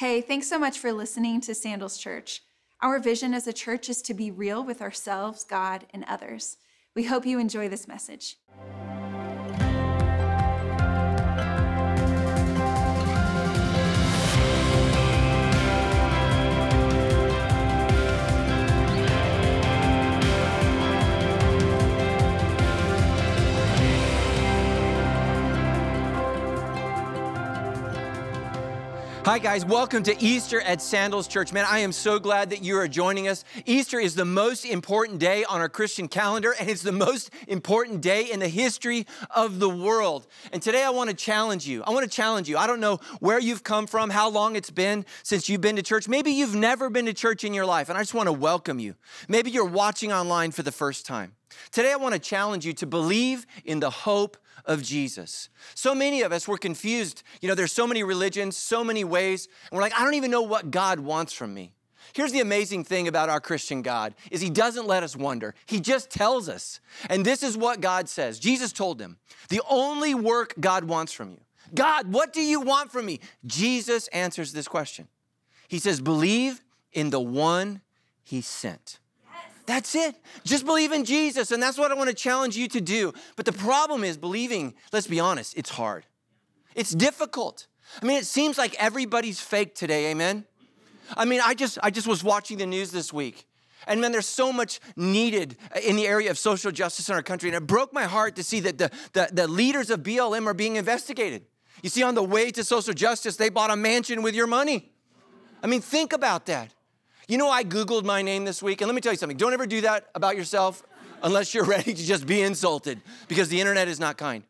Hey, thanks so much for listening to Sandals Church. Our vision as a church is to be real with ourselves, God, and others. We hope you enjoy this message. Hi, guys. Welcome to Easter at Sandals Church. Man, I am so glad that you are joining us. Easter is the most important day on our Christian calendar, and it's the most important day in the history of the world. And today I want to challenge you. I want to challenge you. I don't know where you've come from, how long it's been since you've been to church. Maybe you've never been to church in your life, and I just want to welcome you. Maybe you're watching online for the first time. Today I want to challenge you to believe in the hope of Jesus. So many of us, we're confused. You know, there's so many religions, so many ways, and we're like, I don't even know what God wants from me. Here's the amazing thing about our Christian God is he doesn't let us wonder. He just tells us. And this is what God says. Jesus told him, the only work God wants from you. God, what do you want from me? Jesus answers this question. He says, believe in the one he sent. That's it. Just believe in Jesus. And that's what I want to challenge you to do. But the problem is believing, let's be honest, it's hard. It's difficult. I mean, it seems like everybody's fake today, amen? I mean, I just I just was watching the news this week. And man, there's so much needed in the area of social justice in our country. And it broke my heart to see that the, the, the leaders of BLM are being investigated. You see, on the way to social justice, they bought a mansion with your money. I mean, think about that. You know, I Googled my name this week, and let me tell you something. Don't ever do that about yourself unless you're ready to just be insulted because the internet is not kind.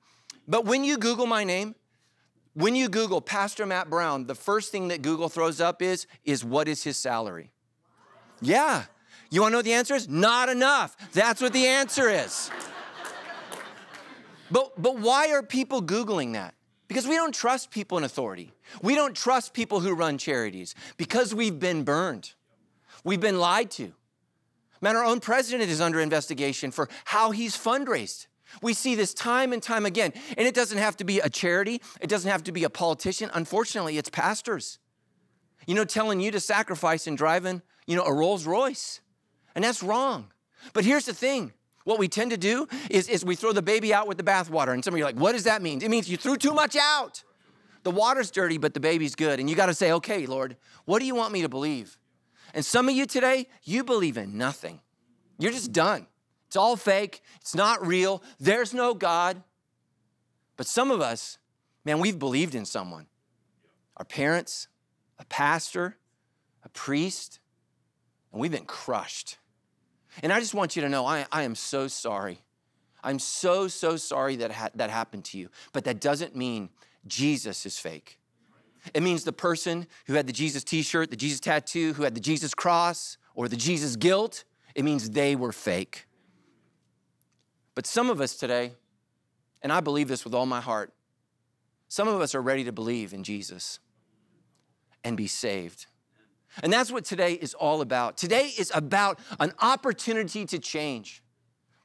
But when you Google my name, when you Google Pastor Matt Brown, the first thing that Google throws up is, is what is his salary? Yeah. You wanna know the answer is? Not enough. That's what the answer is. But, but why are people Googling that? Because we don't trust people in authority. We don't trust people who run charities because we've been burned. We've been lied to. Man, our own president is under investigation for how he's fundraised. We see this time and time again. And it doesn't have to be a charity, it doesn't have to be a politician. Unfortunately, it's pastors. You know, telling you to sacrifice and driving, you know, a Rolls Royce. And that's wrong. But here's the thing what we tend to do is, is we throw the baby out with the bathwater. And some of you are like, what does that mean? It means you threw too much out. The water's dirty, but the baby's good. And you got to say, okay, Lord, what do you want me to believe? And some of you today, you believe in nothing. You're just done. It's all fake. It's not real. There's no God. But some of us, man, we've believed in someone our parents, a pastor, a priest, and we've been crushed. And I just want you to know I, I am so sorry. I'm so, so sorry that ha- that happened to you. But that doesn't mean Jesus is fake. It means the person who had the Jesus t shirt, the Jesus tattoo, who had the Jesus cross, or the Jesus guilt, it means they were fake. But some of us today, and I believe this with all my heart, some of us are ready to believe in Jesus and be saved. And that's what today is all about. Today is about an opportunity to change.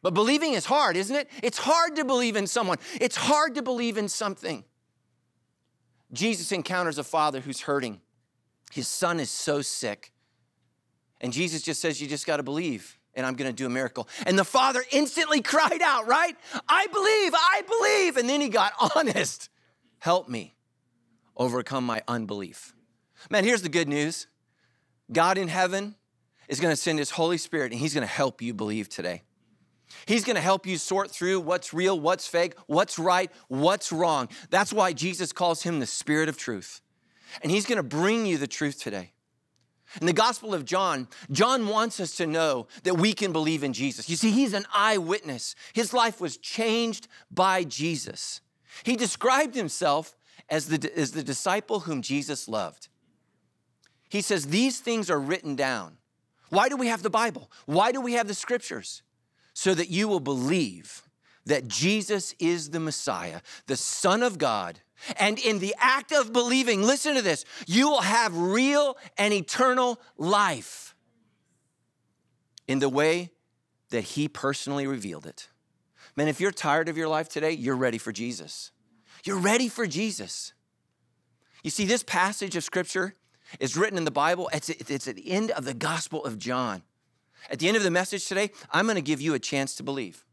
But believing is hard, isn't it? It's hard to believe in someone, it's hard to believe in something. Jesus encounters a father who's hurting. His son is so sick. And Jesus just says, You just got to believe, and I'm going to do a miracle. And the father instantly cried out, right? I believe, I believe. And then he got honest. Help me overcome my unbelief. Man, here's the good news God in heaven is going to send his Holy Spirit, and he's going to help you believe today. He's going to help you sort through what's real, what's fake, what's right, what's wrong. That's why Jesus calls him the Spirit of truth. And he's going to bring you the truth today. In the Gospel of John, John wants us to know that we can believe in Jesus. You see, he's an eyewitness. His life was changed by Jesus. He described himself as the, as the disciple whom Jesus loved. He says, These things are written down. Why do we have the Bible? Why do we have the scriptures? So that you will believe that Jesus is the Messiah, the Son of God. And in the act of believing, listen to this, you will have real and eternal life in the way that He personally revealed it. Man, if you're tired of your life today, you're ready for Jesus. You're ready for Jesus. You see, this passage of Scripture, is written in the Bible. It's, it's at the end of the Gospel of John. At the end of the message today, I'm going to give you a chance to believe.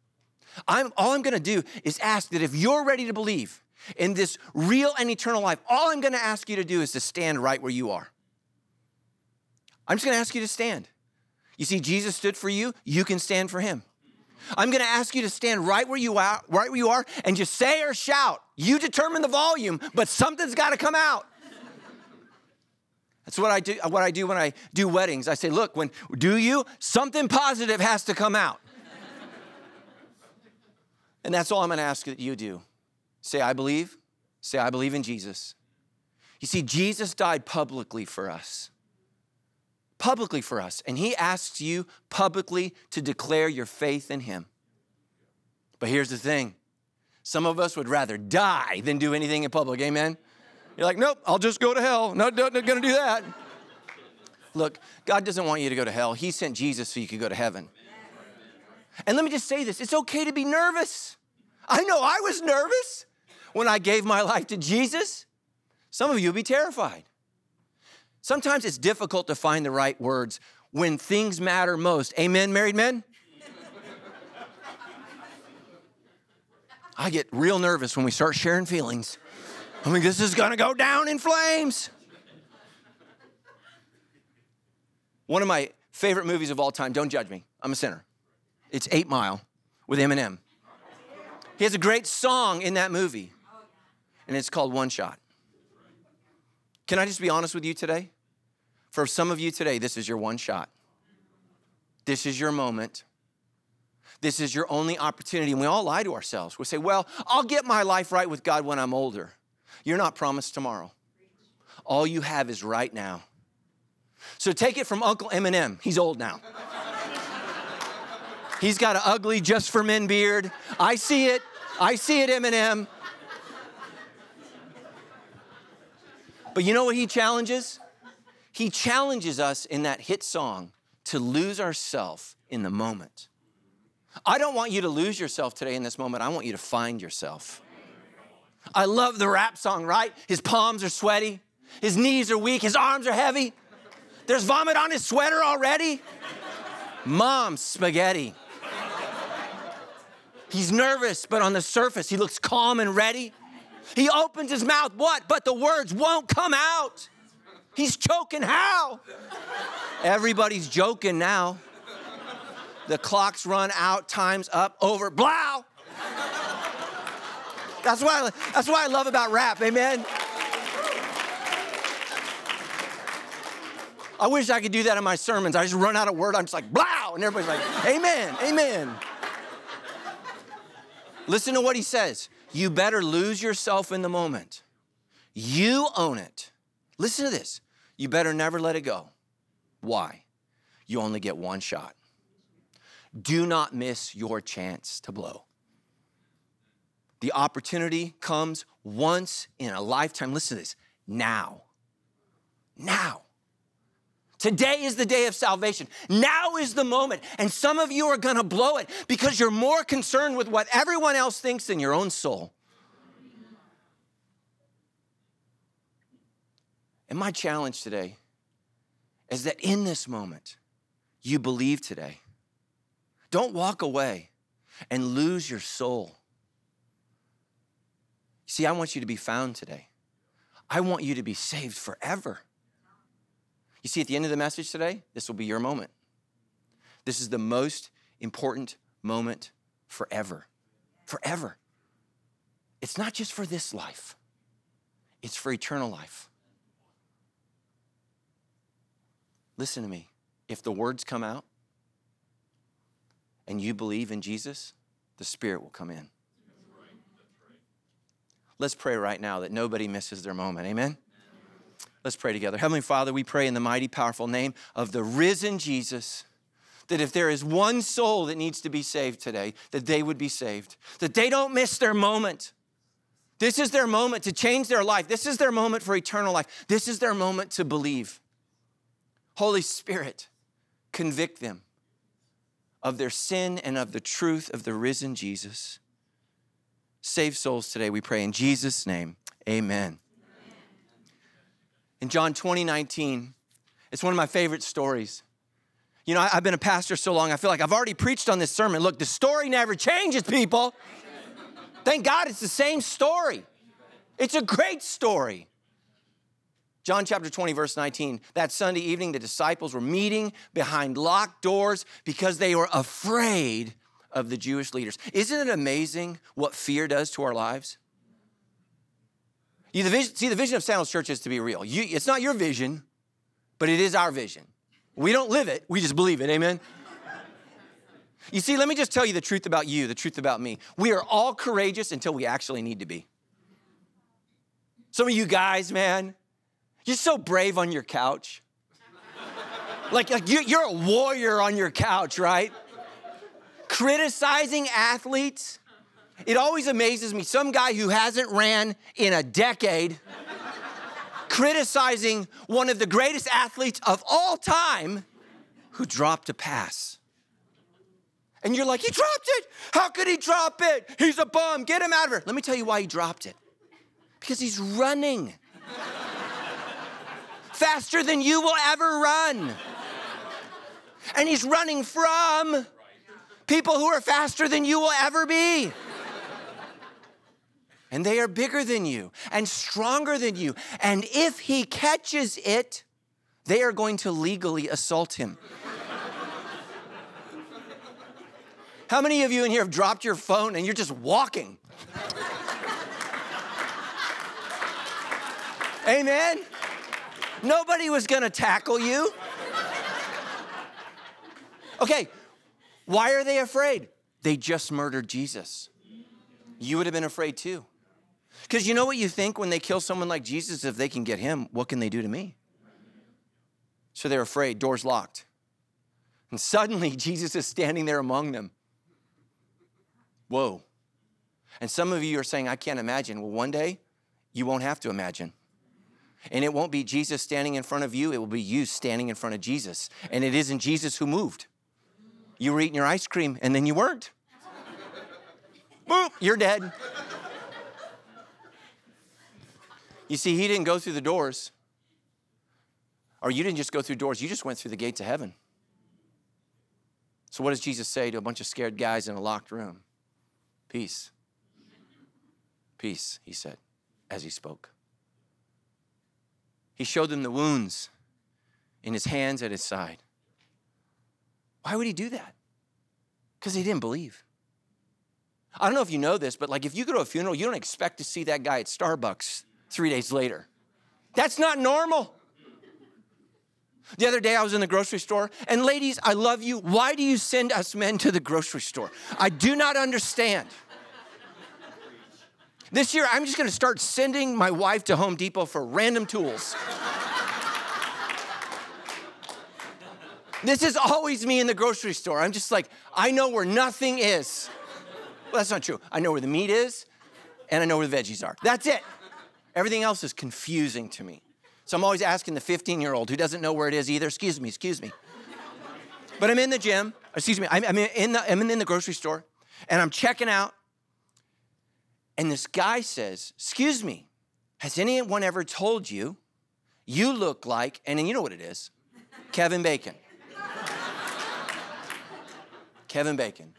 I'm, all I'm going to do is ask that if you're ready to believe in this real and eternal life, all I'm going to ask you to do is to stand right where you are. I'm just going to ask you to stand. You see, Jesus stood for you, you can stand for him. I'm going to ask you to stand right where you are, right where you are, and just say or shout. You determine the volume, but something's got to come out. That's what I do. What I do when I do weddings. I say, "Look, when do you something positive has to come out." and that's all I'm going to ask that you do. Say, "I believe." Say, "I believe in Jesus." You see, Jesus died publicly for us publicly for us. And he asks you publicly to declare your faith in him. But here's the thing some of us would rather die than do anything in public. Amen? You're like, nope, I'll just go to hell. No, not gonna do that. Look, God doesn't want you to go to hell. He sent Jesus so you could go to heaven. And let me just say this it's okay to be nervous. I know I was nervous when I gave my life to Jesus. Some of you will be terrified. Sometimes it's difficult to find the right words when things matter most. Amen, married men? I get real nervous when we start sharing feelings. I mean, this is gonna go down in flames. One of my favorite movies of all time, don't judge me, I'm a sinner. It's Eight Mile with Eminem. He has a great song in that movie, and it's called One Shot. Can I just be honest with you today? For some of you today, this is your one shot. This is your moment. This is your only opportunity. And we all lie to ourselves. We say, Well, I'll get my life right with God when I'm older. You're not promised tomorrow. All you have is right now. So take it from Uncle Eminem. He's old now. He's got an ugly just for men beard. I see it. I see it, Eminem. But you know what he challenges? He challenges us in that hit song to lose ourselves in the moment. I don't want you to lose yourself today in this moment. I want you to find yourself. I love the rap song, right? His palms are sweaty, his knees are weak, his arms are heavy. There's vomit on his sweater already. Mom's spaghetti. He's nervous, but on the surface, he looks calm and ready. He opens his mouth, what? But the words won't come out. He's choking how? Everybody's joking now. The clock's run out, time's up, over, blow. That's why, that's what I love about rap, amen? I wish I could do that in my sermons. I just run out of word, I'm just like, blow, and everybody's like, amen, amen. Listen to what he says. You better lose yourself in the moment. You own it. Listen to this. You better never let it go. Why? You only get one shot. Do not miss your chance to blow. The opportunity comes once in a lifetime. Listen to this now. Now. Today is the day of salvation. Now is the moment. And some of you are going to blow it because you're more concerned with what everyone else thinks than your own soul. And my challenge today is that in this moment, you believe today. Don't walk away and lose your soul. See, I want you to be found today. I want you to be saved forever. You see, at the end of the message today, this will be your moment. This is the most important moment forever. Forever. It's not just for this life, it's for eternal life. Listen to me. If the words come out and you believe in Jesus, the Spirit will come in. Let's pray right now that nobody misses their moment. Amen? Let's pray together. Heavenly Father, we pray in the mighty, powerful name of the risen Jesus that if there is one soul that needs to be saved today, that they would be saved, that they don't miss their moment. This is their moment to change their life. This is their moment for eternal life. This is their moment to believe. Holy Spirit, convict them of their sin and of the truth of the risen Jesus. Save souls today, we pray in Jesus' name. Amen. in John 20, 19. It's one of my favorite stories. You know, I- I've been a pastor so long, I feel like I've already preached on this sermon. Look, the story never changes, people. Thank God it's the same story. It's a great story. John chapter 20, verse 19. That Sunday evening, the disciples were meeting behind locked doors because they were afraid of the Jewish leaders. Isn't it amazing what fear does to our lives? You, the vision, see, the vision of Sandals Church is to be real. You, it's not your vision, but it is our vision. We don't live it, we just believe it. Amen? You see, let me just tell you the truth about you, the truth about me. We are all courageous until we actually need to be. Some of you guys, man, you're so brave on your couch. like, like you, you're a warrior on your couch, right? Criticizing athletes. It always amazes me. Some guy who hasn't ran in a decade criticizing one of the greatest athletes of all time who dropped a pass. And you're like, he dropped it. How could he drop it? He's a bum. Get him out of here. Let me tell you why he dropped it. Because he's running faster than you will ever run. And he's running from people who are faster than you will ever be. And they are bigger than you and stronger than you. And if he catches it, they are going to legally assault him. How many of you in here have dropped your phone and you're just walking? Amen? Nobody was gonna tackle you. Okay, why are they afraid? They just murdered Jesus. You would have been afraid too. Because you know what you think when they kill someone like Jesus? If they can get him, what can they do to me? So they're afraid, doors locked. And suddenly Jesus is standing there among them. Whoa. And some of you are saying, I can't imagine. Well, one day you won't have to imagine. And it won't be Jesus standing in front of you, it will be you standing in front of Jesus. And it isn't Jesus who moved. You were eating your ice cream and then you weren't. Boop, you're dead. You see, he didn't go through the doors, or you didn't just go through doors, you just went through the gates of heaven. So, what does Jesus say to a bunch of scared guys in a locked room? Peace. Peace, he said as he spoke. He showed them the wounds in his hands at his side. Why would he do that? Because he didn't believe. I don't know if you know this, but like if you go to a funeral, you don't expect to see that guy at Starbucks three days later. That's not normal. The other day I was in the grocery store, and ladies, I love you. Why do you send us men to the grocery store? I do not understand. This year, I'm just gonna start sending my wife to Home Depot for random tools. This is always me in the grocery store. I'm just like, I know where nothing is. Well, that's not true. I know where the meat is, and I know where the veggies are. That's it. Everything else is confusing to me. So I'm always asking the 15 year old who doesn't know where it is either, excuse me, excuse me. But I'm in the gym, excuse me, I'm, in, the, I'm in the grocery store, and I'm checking out, and this guy says, Excuse me, has anyone ever told you you look like, and then you know what it is Kevin Bacon. Kevin Bacon.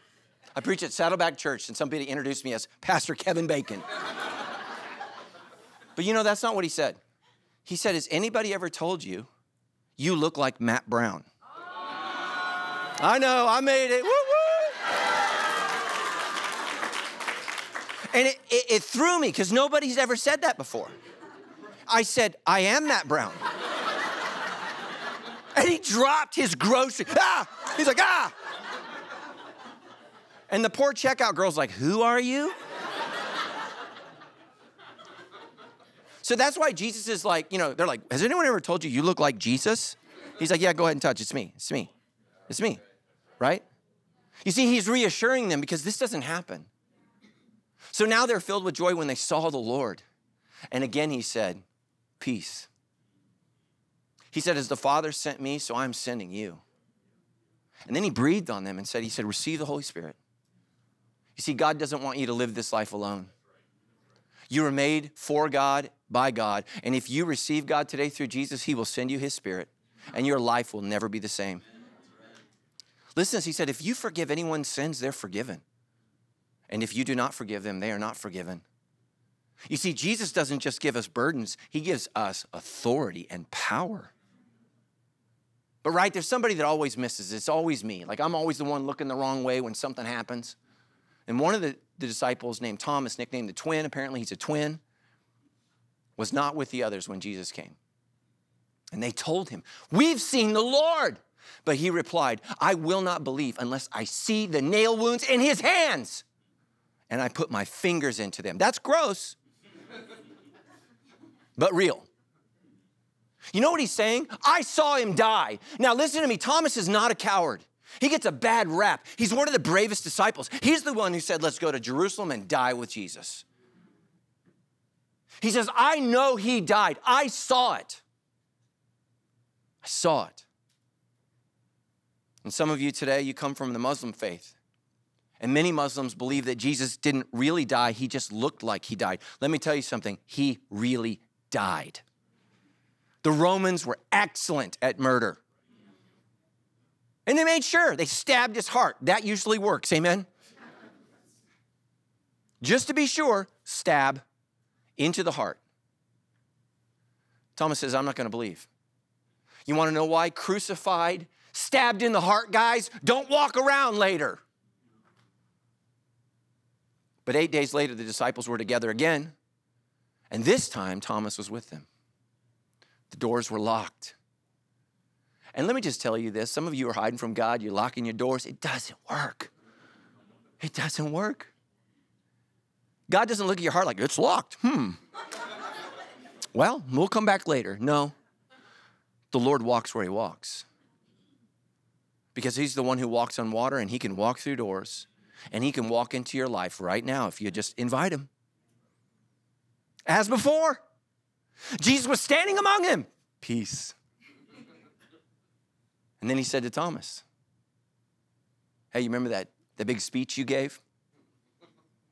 I preach at Saddleback Church, and somebody introduced me as Pastor Kevin Bacon. but you know, that's not what he said. He said, Has anybody ever told you you look like Matt Brown? I know, I made it. Woo woo. And it, it, it threw me because nobody's ever said that before. I said, I am Matt Brown. and he dropped his grocery. Ah! He's like, ah! And the poor checkout girl's like, Who are you? so that's why Jesus is like, you know, they're like, Has anyone ever told you you look like Jesus? He's like, Yeah, go ahead and touch. It's me. It's me. It's me. Right? You see, he's reassuring them because this doesn't happen. So now they're filled with joy when they saw the Lord. And again, he said, Peace. He said, As the Father sent me, so I'm sending you. And then he breathed on them and said, He said, Receive the Holy Spirit. You see, God doesn't want you to live this life alone. You were made for God, by God. And if you receive God today through Jesus, He will send you His Spirit, and your life will never be the same. Listen, He said, if you forgive anyone's sins, they're forgiven. And if you do not forgive them, they are not forgiven. You see, Jesus doesn't just give us burdens, He gives us authority and power. But right, there's somebody that always misses. It's always me. Like I'm always the one looking the wrong way when something happens. And one of the, the disciples named Thomas, nicknamed the twin, apparently he's a twin, was not with the others when Jesus came. And they told him, We've seen the Lord. But he replied, I will not believe unless I see the nail wounds in his hands and I put my fingers into them. That's gross, but real. You know what he's saying? I saw him die. Now, listen to me. Thomas is not a coward. He gets a bad rap. He's one of the bravest disciples. He's the one who said, Let's go to Jerusalem and die with Jesus. He says, I know he died. I saw it. I saw it. And some of you today, you come from the Muslim faith. And many Muslims believe that Jesus didn't really die, he just looked like he died. Let me tell you something, he really died. The Romans were excellent at murder. And they made sure they stabbed his heart. That usually works, amen? Just to be sure, stab into the heart. Thomas says, I'm not going to believe. You want to know why? Crucified, stabbed in the heart, guys. Don't walk around later. But eight days later, the disciples were together again. And this time, Thomas was with them. The doors were locked. And let me just tell you this some of you are hiding from God, you're locking your doors. It doesn't work. It doesn't work. God doesn't look at your heart like it's locked. Hmm. well, we'll come back later. No. The Lord walks where He walks. Because He's the one who walks on water and He can walk through doors and He can walk into your life right now if you just invite Him. As before, Jesus was standing among them. Peace. And then He said to Thomas, Hey, you remember that the big speech you gave?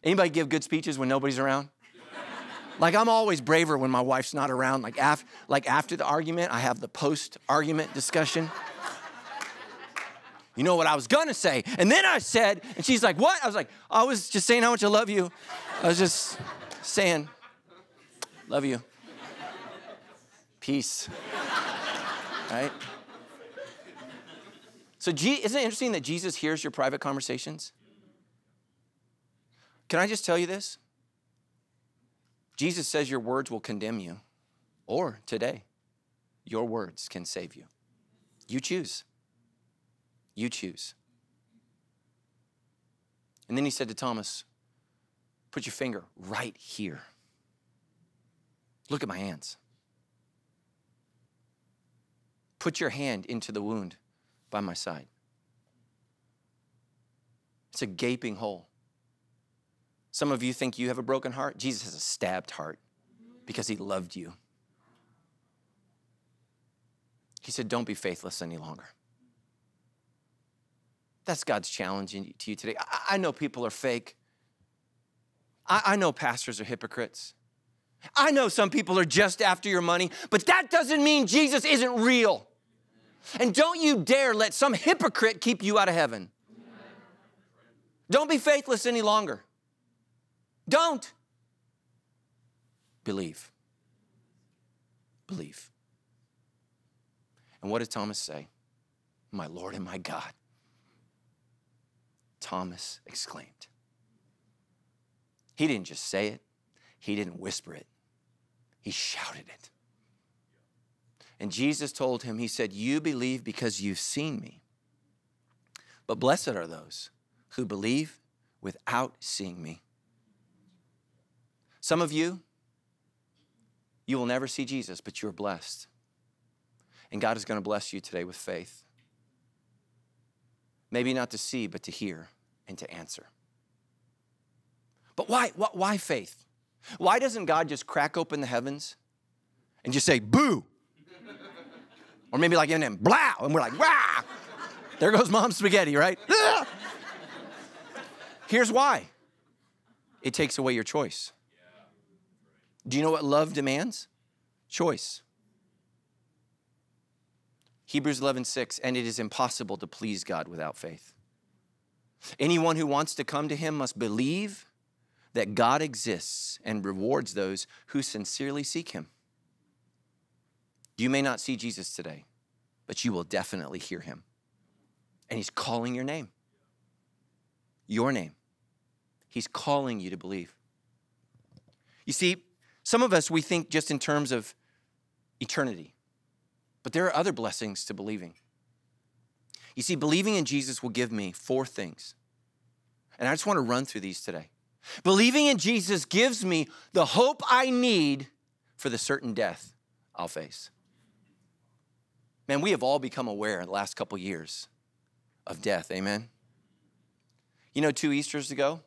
Anybody give good speeches when nobody's around? Like I'm always braver when my wife's not around. Like, af- like after the argument, I have the post-argument discussion. You know what I was gonna say. And then I said, and she's like, What? I was like, I was just saying how much I love you. I was just saying, Love you. Peace. Right? So, isn't it interesting that Jesus hears your private conversations? Can I just tell you this? Jesus says your words will condemn you, or today, your words can save you. You choose. You choose. And then he said to Thomas, Put your finger right here. Look at my hands. Put your hand into the wound by my side. It's a gaping hole. Some of you think you have a broken heart. Jesus has a stabbed heart because he loved you. He said, Don't be faithless any longer. That's God's challenge to you today. I, know people are fake. I, I know pastors are hypocrites. I know some people are just after your money, but that doesn't mean Jesus isn't real. And don't you dare let some hypocrite keep you out of heaven. Don't be faithless any longer. Don't. Believe. Believe. And what did Thomas say? My Lord and my God. Thomas exclaimed. He didn't just say it, he didn't whisper it, he shouted it. And Jesus told him, He said, You believe because you've seen me. But blessed are those who believe without seeing me. Some of you, you will never see Jesus, but you're blessed. And God is going to bless you today with faith. Maybe not to see, but to hear and to answer. But why, why, faith? Why doesn't God just crack open the heavens and just say, boo? Or maybe like Eminem, blah, and we're like, wah! There goes mom's spaghetti, right? Here's why it takes away your choice. Do you know what love demands? Choice. Hebrews 11:6 and it is impossible to please God without faith. Anyone who wants to come to him must believe that God exists and rewards those who sincerely seek him. You may not see Jesus today, but you will definitely hear him. And he's calling your name. Your name. He's calling you to believe. You see, some of us, we think just in terms of eternity, but there are other blessings to believing. You see, believing in Jesus will give me four things. And I just want to run through these today. Believing in Jesus gives me the hope I need for the certain death I'll face. Man, we have all become aware in the last couple years of death, amen? You know, two Easters ago,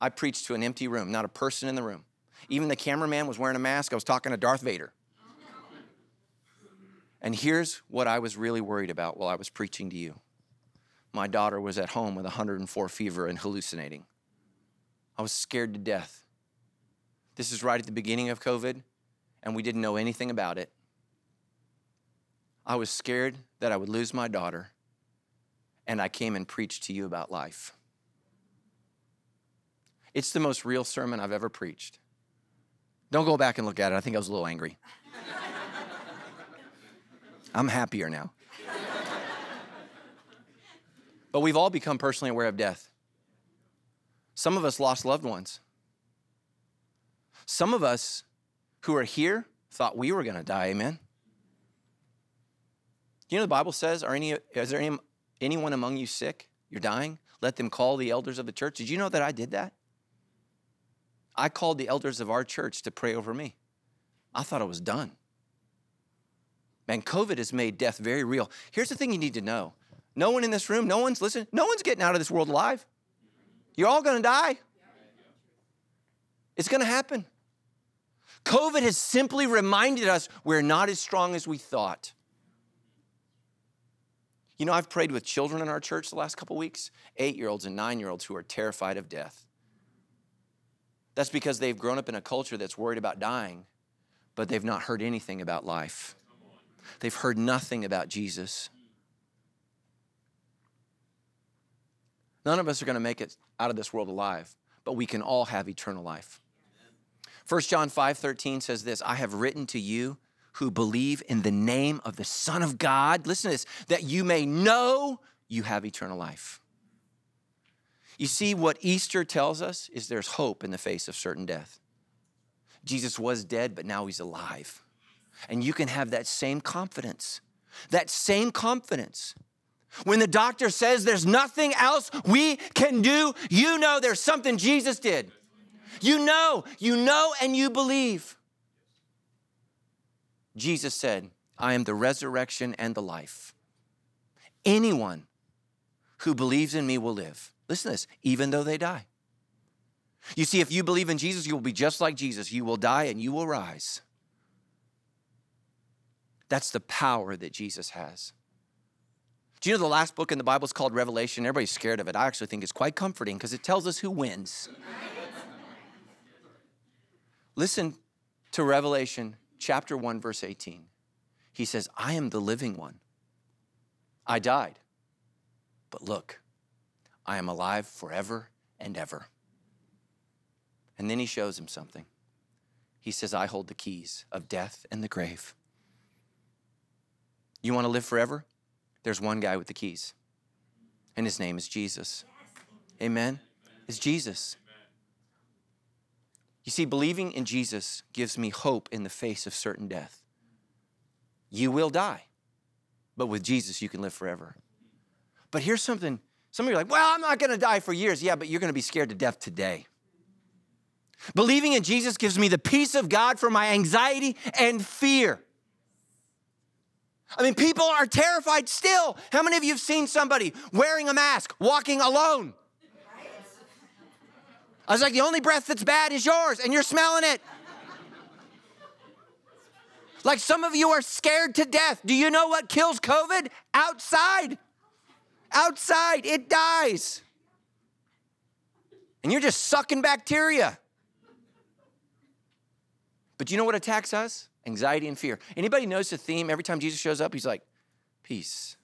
I preached to an empty room, not a person in the room. Even the cameraman was wearing a mask. I was talking to Darth Vader. And here's what I was really worried about while I was preaching to you. My daughter was at home with 104 fever and hallucinating. I was scared to death. This is right at the beginning of COVID, and we didn't know anything about it. I was scared that I would lose my daughter, and I came and preached to you about life. It's the most real sermon I've ever preached. Don't go back and look at it. I think I was a little angry. I'm happier now. but we've all become personally aware of death. Some of us lost loved ones. Some of us who are here thought we were going to die. Amen. You know the Bible says, "Are any is there any, anyone among you sick? You're dying. Let them call the elders of the church." Did you know that I did that? I called the elders of our church to pray over me. I thought it was done. Man, COVID has made death very real. Here's the thing you need to know no one in this room, no one's listening, no one's getting out of this world alive. You're all gonna die. It's gonna happen. COVID has simply reminded us we're not as strong as we thought. You know, I've prayed with children in our church the last couple weeks, eight year olds and nine year olds who are terrified of death. That's because they've grown up in a culture that's worried about dying, but they've not heard anything about life. They've heard nothing about Jesus. None of us are going to make it out of this world alive, but we can all have eternal life. 1 John 5 13 says this I have written to you who believe in the name of the Son of God, listen to this, that you may know you have eternal life. You see, what Easter tells us is there's hope in the face of certain death. Jesus was dead, but now he's alive. And you can have that same confidence. That same confidence. When the doctor says there's nothing else we can do, you know there's something Jesus did. You know, you know, and you believe. Jesus said, I am the resurrection and the life. Anyone who believes in me will live. Listen to this, even though they die. You see, if you believe in Jesus, you will be just like Jesus. You will die and you will rise. That's the power that Jesus has. Do you know the last book in the Bible is called Revelation? Everybody's scared of it. I actually think it's quite comforting because it tells us who wins. Listen to Revelation chapter 1, verse 18. He says, I am the living one. I died, but look, I am alive forever and ever. And then he shows him something. He says, I hold the keys of death and the grave. You want to live forever? There's one guy with the keys, and his name is Jesus. Amen? It's Jesus. You see, believing in Jesus gives me hope in the face of certain death. You will die, but with Jesus, you can live forever. But here's something some of you are like, well, I'm not going to die for years. Yeah, but you're going to be scared to death today. Believing in Jesus gives me the peace of God for my anxiety and fear. I mean, people are terrified still. How many of you have seen somebody wearing a mask, walking alone? I was like, the only breath that's bad is yours, and you're smelling it. Like some of you are scared to death. Do you know what kills COVID? Outside. Outside, it dies. And you're just sucking bacteria. But you know what attacks us? Anxiety and fear. Anybody knows the theme? Every time Jesus shows up, he's like, peace.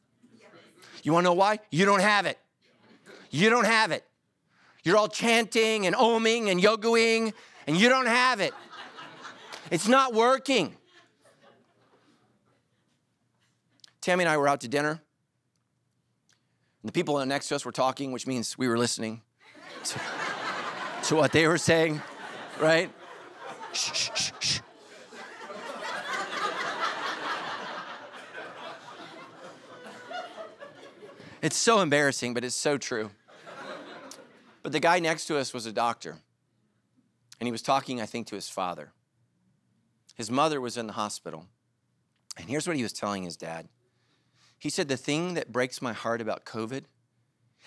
You wanna know why? You don't have it. You don't have it. You're all chanting and oming and yogaing, and you don't have it. It's not working. Tammy and I were out to dinner. And the people next to us were talking, which means we were listening to, to what they were saying, right? Shh, shh, shh, shh. It's so embarrassing, but it's so true. But the guy next to us was a doctor, and he was talking, I think, to his father. His mother was in the hospital, and here's what he was telling his dad. He said, The thing that breaks my heart about COVID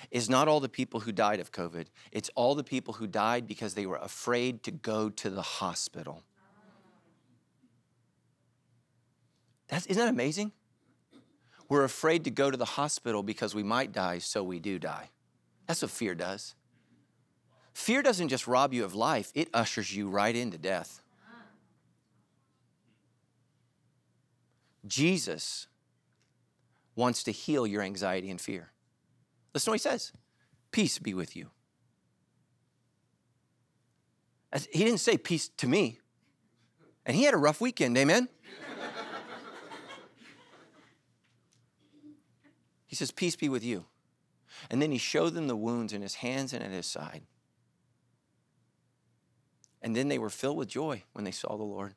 is not all the people who died of COVID, it's all the people who died because they were afraid to go to the hospital. That's, isn't that amazing? We're afraid to go to the hospital because we might die, so we do die. That's what fear does. Fear doesn't just rob you of life, it ushers you right into death. Jesus wants to heal your anxiety and fear. Listen to what he says Peace be with you. He didn't say peace to me. And he had a rough weekend, amen? he says, Peace be with you. And then he showed them the wounds in his hands and at his side. And then they were filled with joy when they saw the Lord.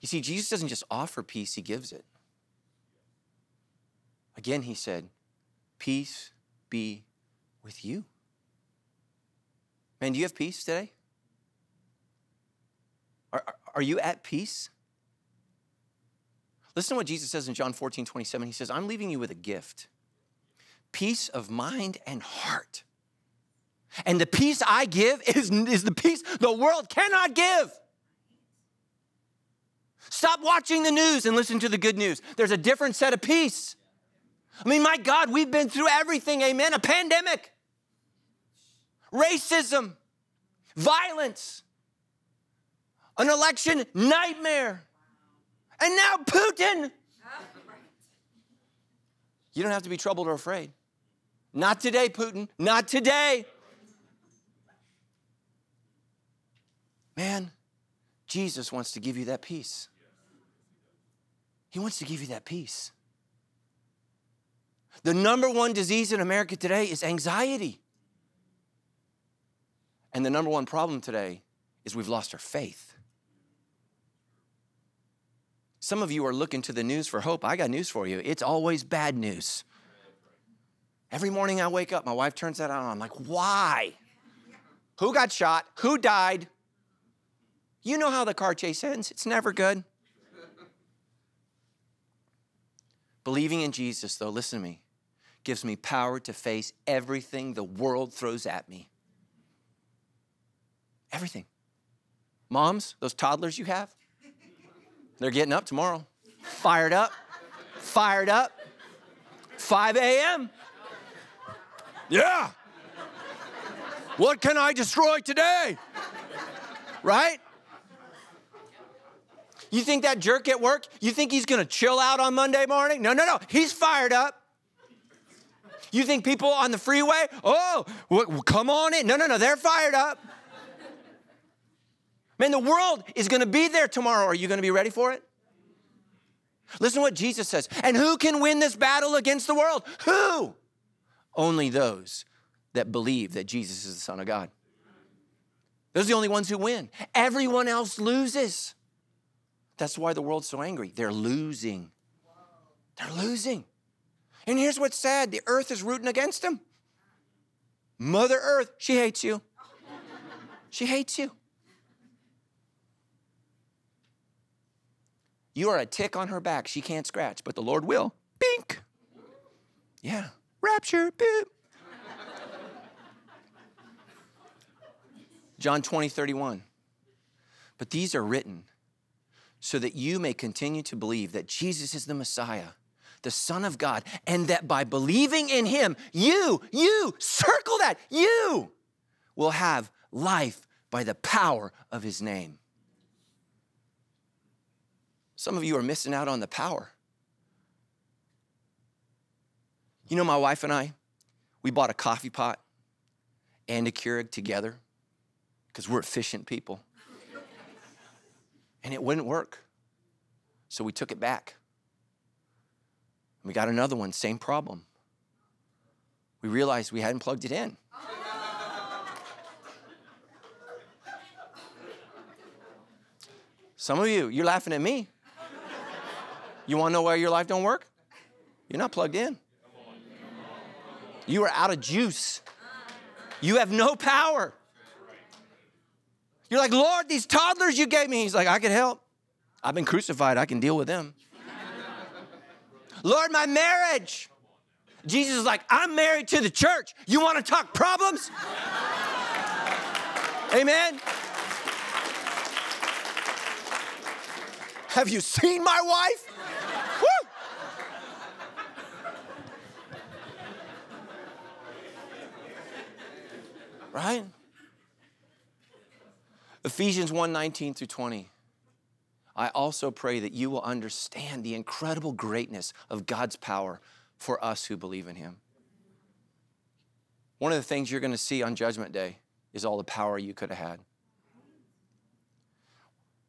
You see, Jesus doesn't just offer peace, he gives it. Again, he said, Peace be with you. Man, do you have peace today? Are, are you at peace? Listen to what Jesus says in John 14, 27. He says, I'm leaving you with a gift peace of mind and heart. And the peace I give is, is the peace the world cannot give. Stop watching the news and listen to the good news. There's a different set of peace. I mean, my God, we've been through everything, amen. A pandemic, racism, violence, an election nightmare, and now Putin. You don't have to be troubled or afraid. Not today, Putin. Not today. Man, Jesus wants to give you that peace. He wants to give you that peace. The number one disease in America today is anxiety. And the number one problem today is we've lost our faith. Some of you are looking to the news for hope. I got news for you. It's always bad news. Every morning I wake up, my wife turns that on. I'm like, why? Who got shot? Who died? You know how the car chase ends. It's never good. Believing in Jesus, though, listen to me, gives me power to face everything the world throws at me. Everything. Moms, those toddlers you have, they're getting up tomorrow. Fired up, fired up. 5 a.m. Yeah. What can I destroy today? Right? You think that jerk at work, you think he's gonna chill out on Monday morning? No, no, no. He's fired up. You think people on the freeway, oh, well, come on in. No, no, no, they're fired up. Man, the world is to be there tomorrow. Are you to be ready for it? Listen to what Jesus says. And who can win this battle against the world? Who? Only those that believe that Jesus is the Son of God. Those are the only ones who win. Everyone else loses. That's why the world's so angry. They're losing. They're losing. And here's what's sad the earth is rooting against them. Mother Earth, she hates you. She hates you. You are a tick on her back. She can't scratch, but the Lord will. Bink. Yeah. Rapture. Boop. John 20, 31. But these are written so that you may continue to believe that Jesus is the Messiah the Son of God, and that by believing in Him, you, you, circle that, you will have life by the power of His name. Some of you are missing out on the power. You know, my wife and I, we bought a coffee pot and a Keurig together because we're efficient people. And it wouldn't work. So we took it back. We got another one, same problem. We realized we hadn't plugged it in. Some of you, you're laughing at me. You want to know why your life don't work? You're not plugged in. You are out of juice. You have no power. You're like, Lord, these toddlers you gave me. He's like, I can help. I've been crucified. I can deal with them. Lord, my marriage. Jesus is like, I'm married to the church. You want to talk problems? Amen. Have you seen my wife? Woo! Right? Ephesians 1 19 through 20. I also pray that you will understand the incredible greatness of God's power for us who believe in Him. One of the things you're going to see on Judgment Day is all the power you could have had.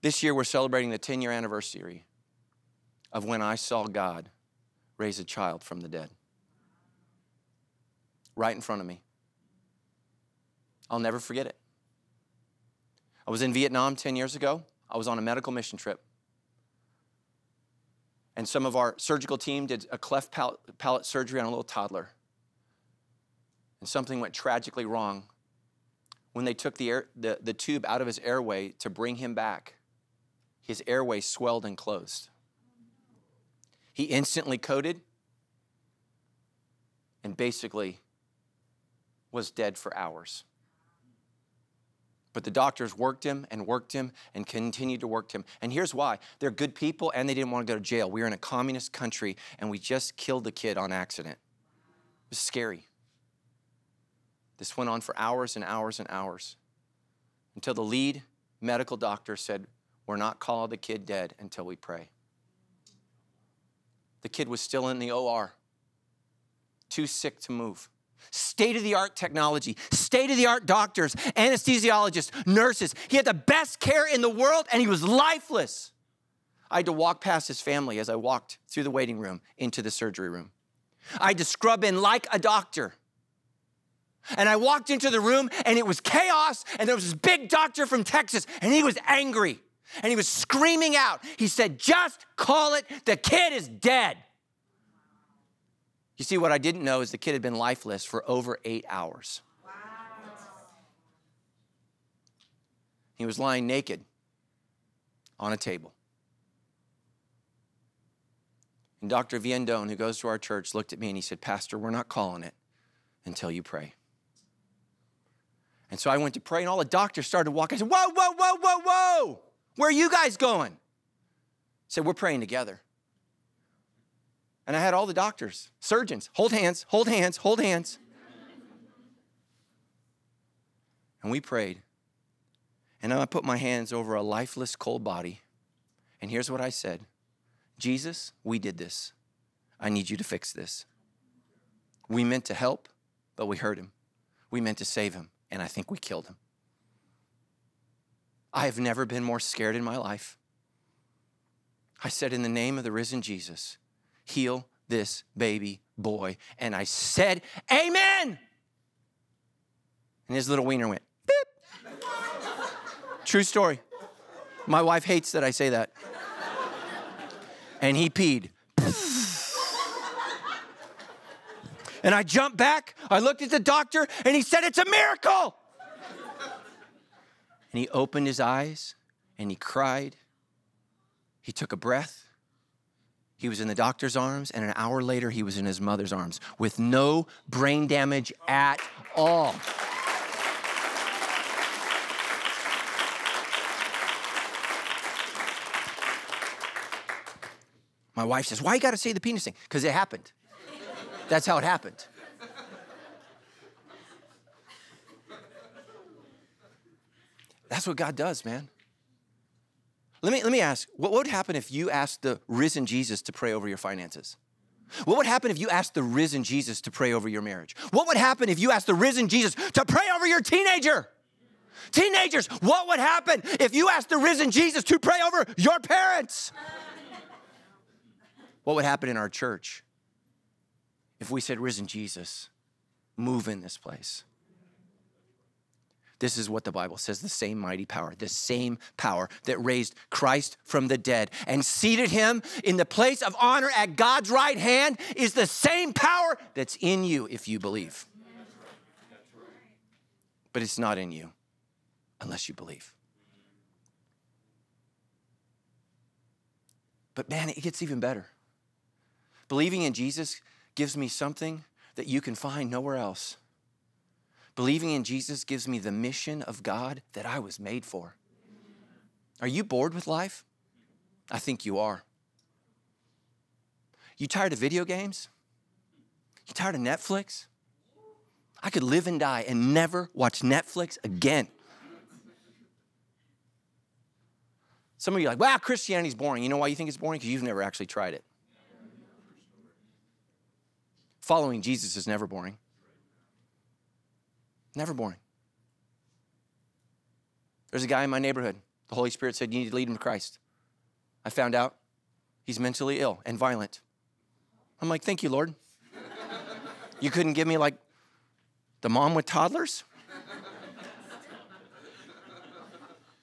This year, we're celebrating the 10 year anniversary of when I saw God raise a child from the dead. Right in front of me. I'll never forget it. I was in Vietnam 10 years ago. I was on a medical mission trip. And some of our surgical team did a cleft palate, palate surgery on a little toddler. And something went tragically wrong when they took the, air, the, the tube out of his airway to bring him back his airway swelled and closed. He instantly coded and basically was dead for hours. But the doctors worked him and worked him and continued to work him. And here's why they're good people and they didn't want to go to jail. We were in a communist country and we just killed the kid on accident. It was scary. This went on for hours and hours and hours until the lead medical doctor said, we're not calling the kid dead until we pray. The kid was still in the OR, too sick to move. State of the art technology, state of the art doctors, anesthesiologists, nurses. He had the best care in the world and he was lifeless. I had to walk past his family as I walked through the waiting room into the surgery room. I had to scrub in like a doctor. And I walked into the room and it was chaos, and there was this big doctor from Texas, and he was angry and he was screaming out. He said, Just call it, the kid is dead. You see, what I didn't know is the kid had been lifeless for over eight hours. Wow. He was lying naked on a table. And Dr. Viendone, who goes to our church, looked at me and he said, Pastor, we're not calling it until you pray. And so I went to pray, and all the doctors started walking. I said, Whoa, whoa, whoa, whoa, whoa. Where are you guys going? Said, We're praying together. And I had all the doctors, surgeons, hold hands, hold hands, hold hands. And we prayed. And I put my hands over a lifeless, cold body. And here's what I said Jesus, we did this. I need you to fix this. We meant to help, but we hurt him. We meant to save him, and I think we killed him. I have never been more scared in my life. I said, In the name of the risen Jesus, heal this baby boy. And I said, Amen. And his little wiener went, beep. True story. My wife hates that I say that. And he peed. and I jumped back. I looked at the doctor, and he said, It's a miracle. And he opened his eyes and he cried. He took a breath. He was in the doctor's arms, and an hour later, he was in his mother's arms with no brain damage at all. My wife says, Why you gotta say the penis thing? Because it happened. That's how it happened. That's what God does, man. Let me, let me ask what would happen if you asked the risen Jesus to pray over your finances? What would happen if you asked the risen Jesus to pray over your marriage? What would happen if you asked the risen Jesus to pray over your teenager? Teenagers, what would happen if you asked the risen Jesus to pray over your parents? What would happen in our church if we said, Risen Jesus, move in this place? This is what the Bible says the same mighty power, the same power that raised Christ from the dead and seated him in the place of honor at God's right hand is the same power that's in you if you believe. But it's not in you unless you believe. But man, it gets even better. Believing in Jesus gives me something that you can find nowhere else. Believing in Jesus gives me the mission of God that I was made for. Are you bored with life? I think you are. You tired of video games? You tired of Netflix? I could live and die and never watch Netflix again. Some of you are like, wow, Christianity's boring. You know why you think it's boring? Because you've never actually tried it. Following Jesus is never boring. Never boring. There's a guy in my neighborhood. The Holy Spirit said, You need to lead him to Christ. I found out he's mentally ill and violent. I'm like, Thank you, Lord. you couldn't give me like the mom with toddlers?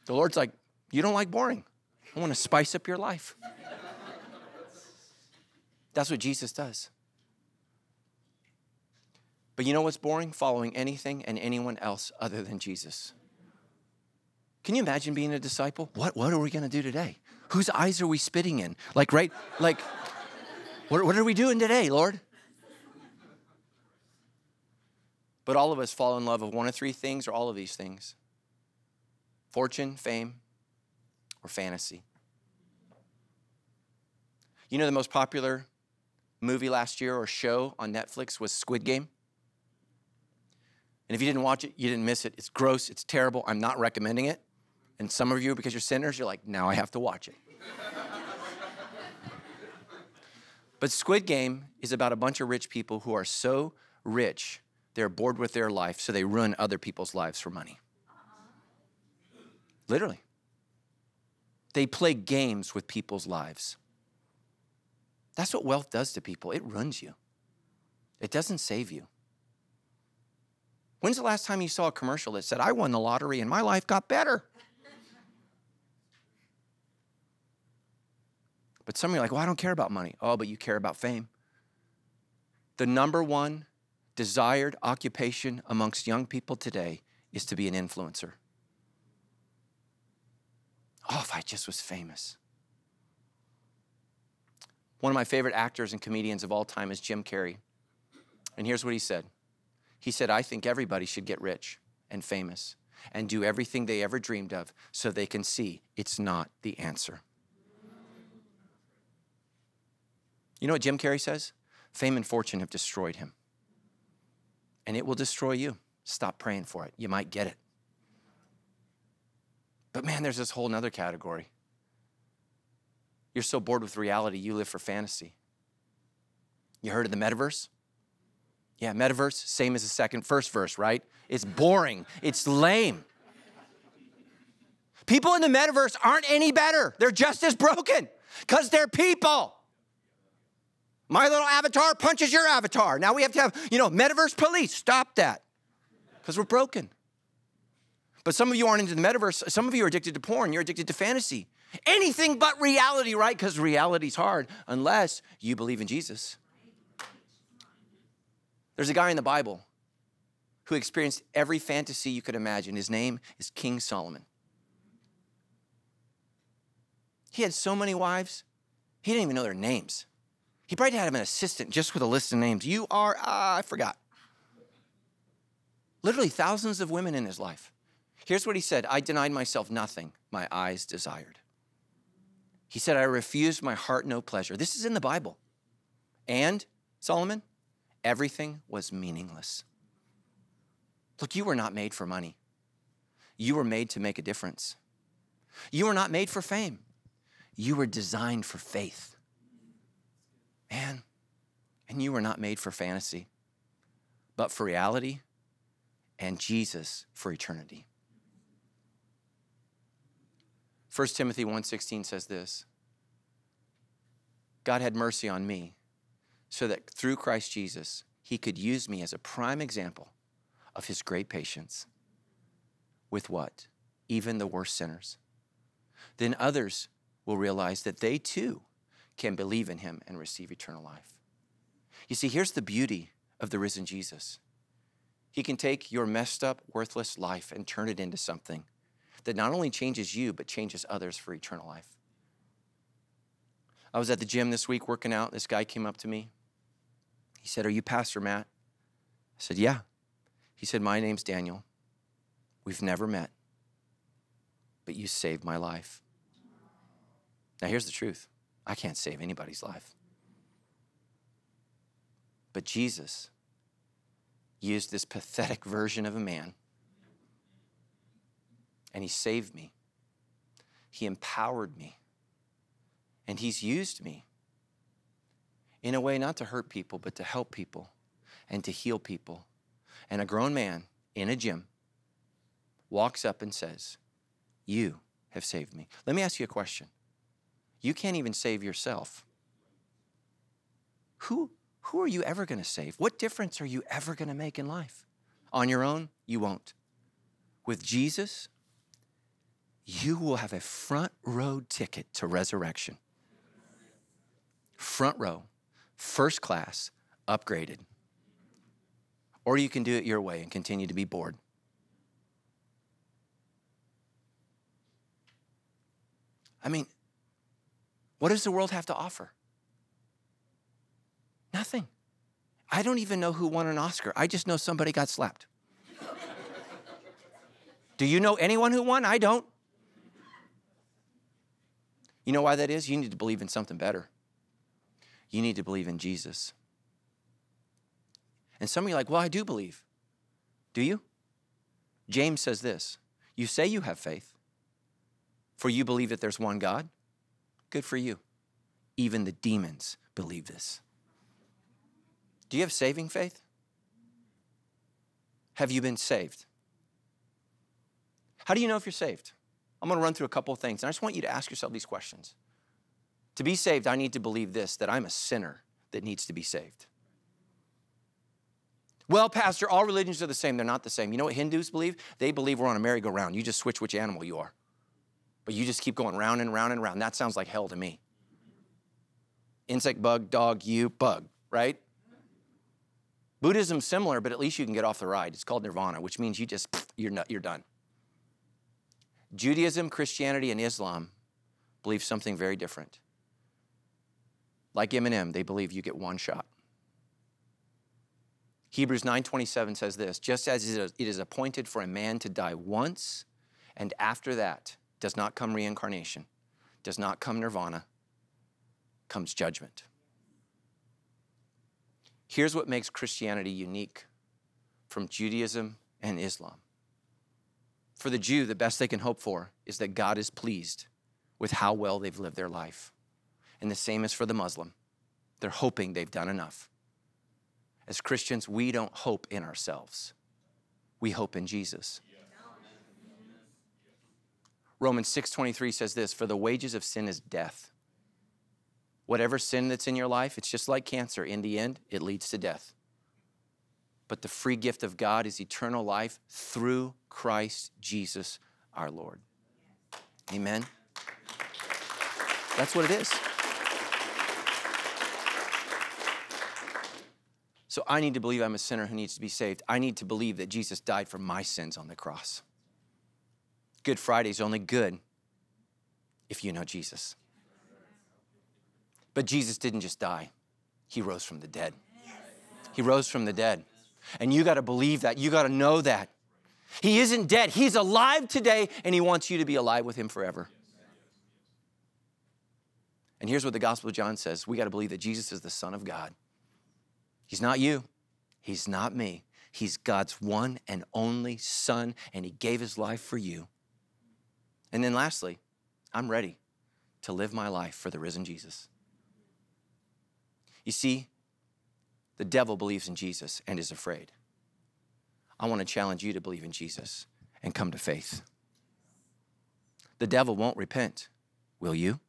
the Lord's like, You don't like boring. I want to spice up your life. That's what Jesus does. But you know what's boring? Following anything and anyone else other than Jesus. Can you imagine being a disciple? What, what are we to do today? Whose eyes are we spitting in? Like, right? Like, what, what are we doing today, Lord? But all of us fall in love with one of three things or all of these things fortune, fame, or fantasy. You know the most popular movie last year or show on Netflix was Squid Game? And if you didn't watch it, you didn't miss it. It's gross, it's terrible. I'm not recommending it. And some of you, because you're sinners, you're like, now I have to watch it. but Squid Game is about a bunch of rich people who are so rich, they're bored with their life, so they ruin other people's lives for money. Literally. They play games with people's lives. That's what wealth does to people it ruins you, it doesn't save you. When's the last time you saw a commercial that said, I won the lottery and my life got better? But some of you are like, well, I don't care about money. Oh, but you care about fame. The number one desired occupation amongst young people today is to be an influencer. Oh, if I just was famous. One of my favorite actors and comedians of all time is Jim Carrey. And here's what he said he said, I think everybody should get rich and famous and do everything they ever dreamed of so they can see it's not the answer. You know what Jim Carrey says? Fame and fortune have destroyed him. And it will destroy you. Stop praying for it. You might get it. But man, there's this whole other category. You're so bored with reality, you live for fantasy. You heard of the metaverse? Yeah, metaverse, same as the second, first verse, right? It's boring, it's lame. People in the metaverse aren't any better, they're just as broken because they're people. My little avatar punches your avatar. Now we have to have, you know, metaverse police. Stop that because we're broken. But some of you aren't into the metaverse. Some of you are addicted to porn. You're addicted to fantasy. Anything but reality, right? Because reality's hard unless you believe in Jesus. There's a guy in the Bible who experienced every fantasy you could imagine. His name is King Solomon. He had so many wives, he didn't even know their names. He probably had an assistant just with a list of names. You are, uh, I forgot. Literally thousands of women in his life. Here's what he said I denied myself nothing my eyes desired. He said, I refused my heart no pleasure. This is in the Bible. And, Solomon, everything was meaningless. Look, you were not made for money. You were made to make a difference. You were not made for fame. You were designed for faith. Man, and you were not made for fantasy, but for reality and Jesus for eternity. 1 Timothy 1:16 says this. God had mercy on me so that through Christ Jesus he could use me as a prime example of his great patience with what? Even the worst sinners. Then others will realize that they too can believe in him and receive eternal life. You see, here's the beauty of the risen Jesus. He can take your messed up, worthless life and turn it into something that not only changes you, but changes others for eternal life. I was at the gym this week working out. This guy came up to me. He said, Are you Pastor Matt? I said, Yeah. He said, My name's Daniel. We've never met, but you saved my life. Now, here's the truth I can't save anybody's life. But Jesus used this pathetic version of a man, and he saved me. He empowered me, and he's used me in a way not to hurt people, but to help people and to heal people. And a grown man in a gym walks up and says, You have saved me. Let me ask you a question. You can't even save yourself. Who, who are you ever going to save? What difference are you ever going to make in life? On your own, you won't. With Jesus, you will have a front row ticket to resurrection. Front row, first class, upgraded. Or you can do it your way and continue to be bored. I mean, what does the world have to offer? Nothing. I don't even know who won an Oscar. I just know somebody got slapped. Do you know anyone who won? I don't. You know why that is? You need to believe in something better. You need to believe in Jesus. And some of you are like, well, I do believe. Do you? James says this You say you have faith, for you believe that there's one God. Good for you. Even the demons believe this. Do you have saving faith? Have you been saved? How do you know if you're saved? I'm going to run through a couple of things, and I just want you to ask yourself these questions. To be saved, I need to believe this that I'm a sinner that needs to be saved. Well, Pastor, all religions are the same. They're not the same. You know what Hindus believe? They believe we're on a merry-go-round. You just switch which animal you are. But you just keep going round and round and round. That sounds like hell to me. Insect, bug, dog, you, bug, right? Buddhism's similar, but at least you can get off the ride. It's called nirvana, which means you just, you're, not, you're done. Judaism, Christianity, and Islam believe something very different. Like Eminem, they believe you get one shot. Hebrews 9:27 says this, just as it is appointed for a man to die once, and after that does not come reincarnation, does not come nirvana, comes judgment. Here's what makes Christianity unique from Judaism and Islam. For the Jew, the best they can hope for is that God is pleased with how well they've lived their life. And the same is for the Muslim. They're hoping they've done enough. As Christians, we don't hope in ourselves, we hope in Jesus. Romans 6:23 says this, for the wages of sin is death. Whatever sin that's in your life, it's just like cancer. In the end, it leads to death. But the free gift of God is eternal life through Christ Jesus our Lord. Amen. That's what it is. So I need to believe I'm a sinner who needs to be saved. I need to believe that Jesus died for my sins on the cross. Good Friday is only good if you know Jesus. But Jesus didn't just die, He rose from the dead. He rose from the dead. And you got to believe that. You got to know that. He isn't dead. He's alive today, and He wants you to be alive with Him forever. And here's what the Gospel of John says we got to believe that Jesus is the Son of God. He's not you. He's not me. He's God's one and only Son, and He gave His life for you. And then lastly, I'm ready to live my life for the risen Jesus. You see, the devil believes in Jesus and is afraid. I want to challenge you to believe in Jesus and come to faith. The devil won't repent. Will you?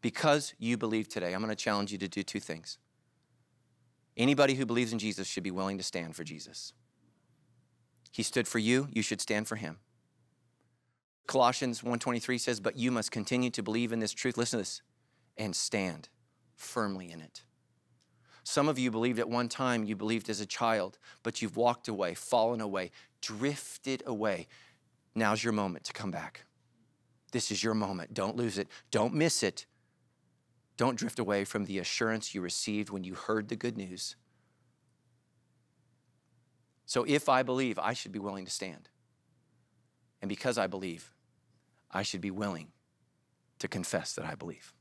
Because you believe today, I'm going to challenge you to do two things. Anybody who believes in Jesus should be willing to stand for Jesus. He stood for you, you should stand for him. Colossians 1:23 says, "But you must continue to believe in this truth, listen to this, and stand firmly in it." Some of you believed at one time, you believed as a child, but you've walked away, fallen away, drifted away. Now's your moment to come back. This is your moment. Don't lose it. Don't miss it. Don't drift away from the assurance you received when you heard the good news. So if I believe, I should be willing to stand. And because I believe, I should be willing to confess that I believe.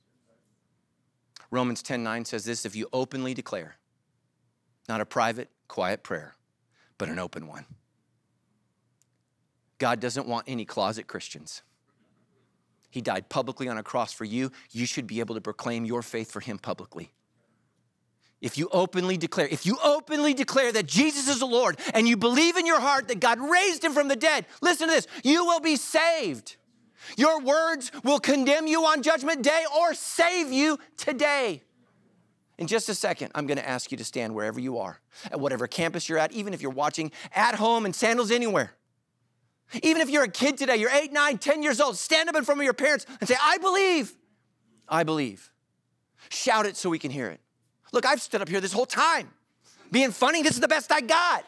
Romans 10:9 says this, if you openly declare, not a private, quiet prayer, but an open one. God doesn't want any closet Christians. He died publicly on a cross for you. You should be able to proclaim your faith for him publicly. If you openly declare, if you openly declare that Jesus is the Lord and you believe in your heart that God raised him from the dead, listen to this, you will be saved. Your words will condemn you on judgment day or save you today. In just a second, I'm going to ask you to stand wherever you are, at whatever campus you're at, even if you're watching at home in sandals anywhere. Even if you're a kid today, you're eight, nine, ten years old, stand up in front of your parents and say, I believe. I believe. Shout it so we can hear it. Look, I've stood up here this whole time being funny. This is the best I got.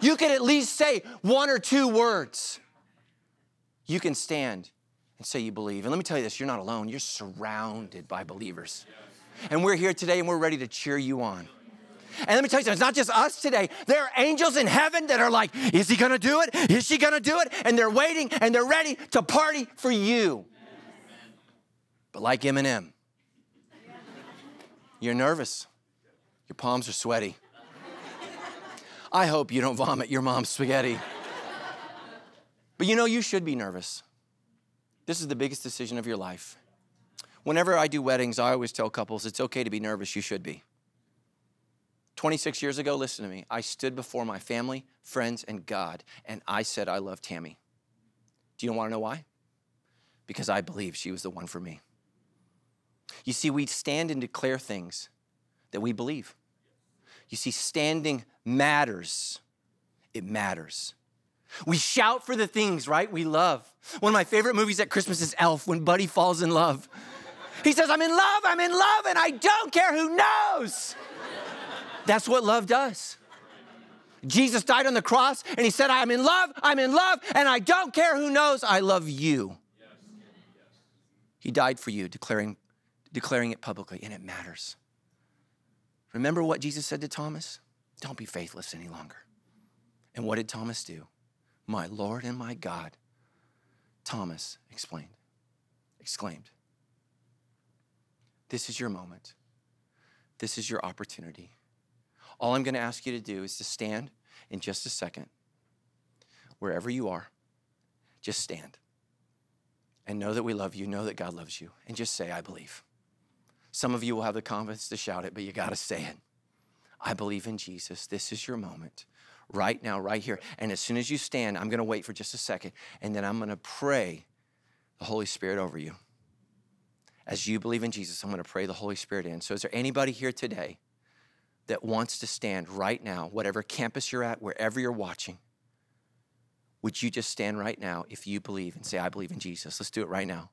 You can at least say one or two words. You can stand and say you believe. And let me tell you this you're not alone, you're surrounded by believers. And we're here today and we're ready to cheer you on. And let me tell you something, it's not just us today. There are angels in heaven that are like, is he gonna do it? Is she gonna do it? And they're waiting and they're ready to party for you. But like Eminem, you're nervous. Your palms are sweaty. I hope you don't vomit your mom's spaghetti. But you know, you should be nervous. This is the biggest decision of your life. Whenever I do weddings, I always tell couples it's okay to be nervous, you should be. 26 years ago, listen to me, I stood before my family, friends, and God, and I said I love Tammy. Do you want to know why? Because I believe she was the one for me. You see, we stand and declare things that we believe. You see, standing matters. It matters. We shout for the things, right? We love. One of my favorite movies at Christmas is Elf when Buddy falls in love. He says, I'm in love, I'm in love, and I don't care who knows. That's what love does. Jesus died on the cross and he said, I'm in love, I'm in love, and I don't care who knows, I love you. He died for you, declaring, declaring it publicly, and it matters. Remember what Jesus said to Thomas? Don't be faithless any longer. And what did Thomas do? My Lord and my God. Thomas explained, exclaimed, This is your moment. This is your opportunity. All I'm going to ask you to do is to stand in just a second, wherever you are, just stand. And know that we love you, know that God loves you, and just say, I believe. Some of you will have the confidence to shout it, but you got to say it. I believe in Jesus. This is your moment right now, right here. And as soon as you stand, I'm going to wait for just a second, and then I'm going to pray the Holy Spirit over you. As you believe in Jesus, I'm going to pray the Holy Spirit in. So, is there anybody here today that wants to stand right now, whatever campus you're at, wherever you're watching? Would you just stand right now if you believe and say, I believe in Jesus? Let's do it right now.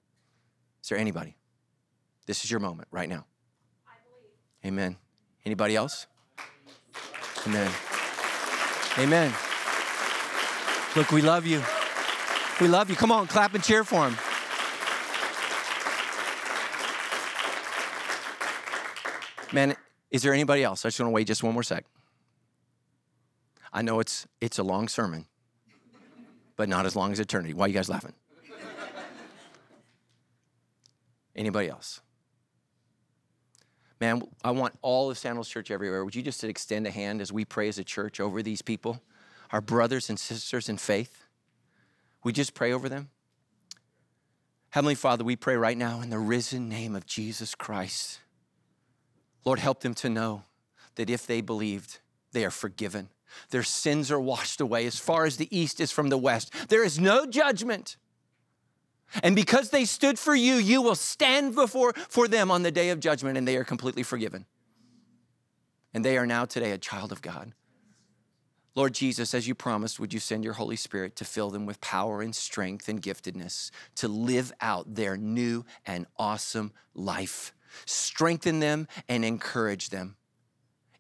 Is there anybody? This is your moment right now. Amen. Anybody else? Amen. Amen. Look, we love you. We love you. Come on, clap and cheer for him. Man, is there anybody else? I just want to wait just one more sec. I know it's it's a long sermon, but not as long as eternity. Why are you guys laughing? Anybody else? Man, I want all of Sandals Church everywhere. Would you just extend a hand as we pray as a church over these people, our brothers and sisters in faith? We just pray over them. Heavenly Father, we pray right now in the risen name of Jesus Christ. Lord, help them to know that if they believed, they are forgiven. Their sins are washed away as far as the east is from the west. There is no judgment. And because they stood for you, you will stand before for them on the day of judgment and they are completely forgiven. And they are now today a child of God. Lord Jesus, as you promised, would you send your Holy Spirit to fill them with power and strength and giftedness to live out their new and awesome life? Strengthen them and encourage them.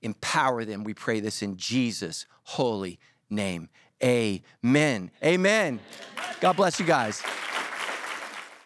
Empower them. We pray this in Jesus' holy name. Amen. Amen. God bless you guys.